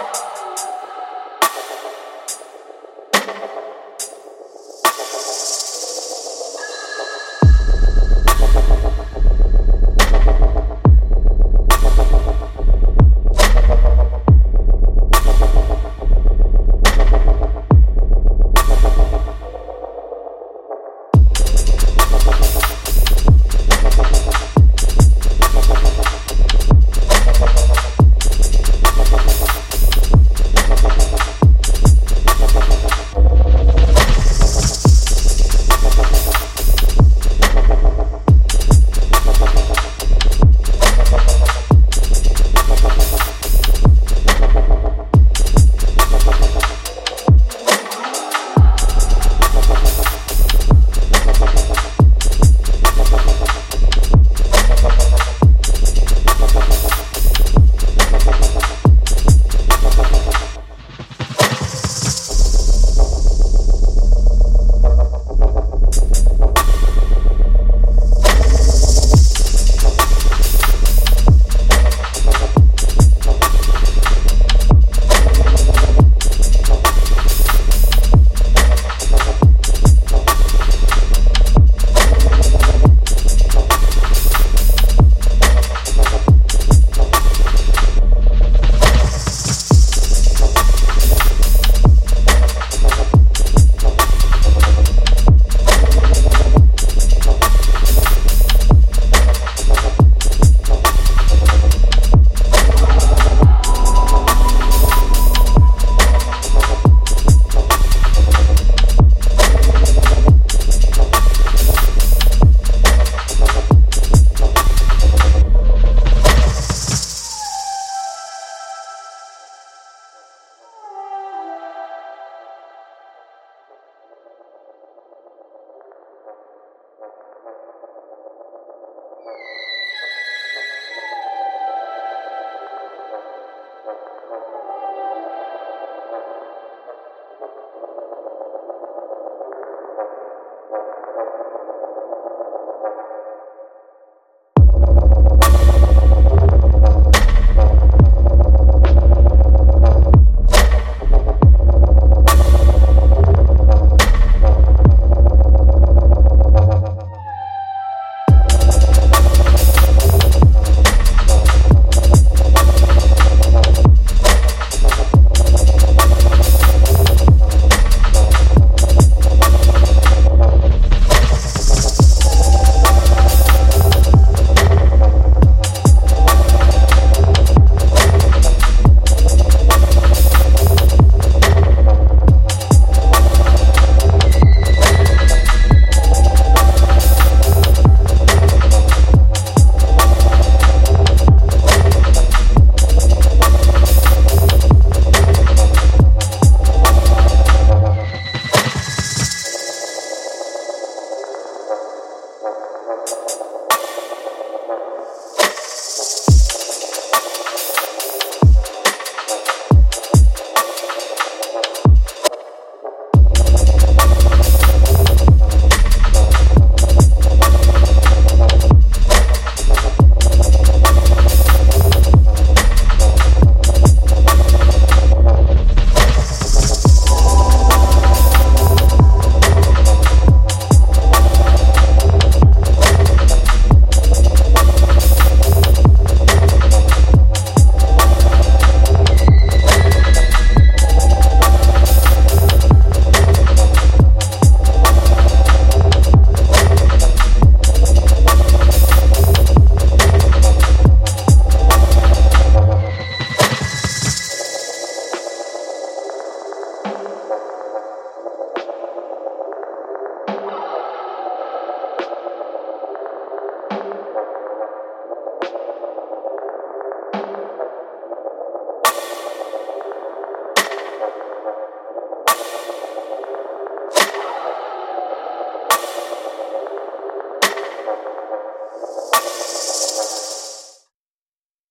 you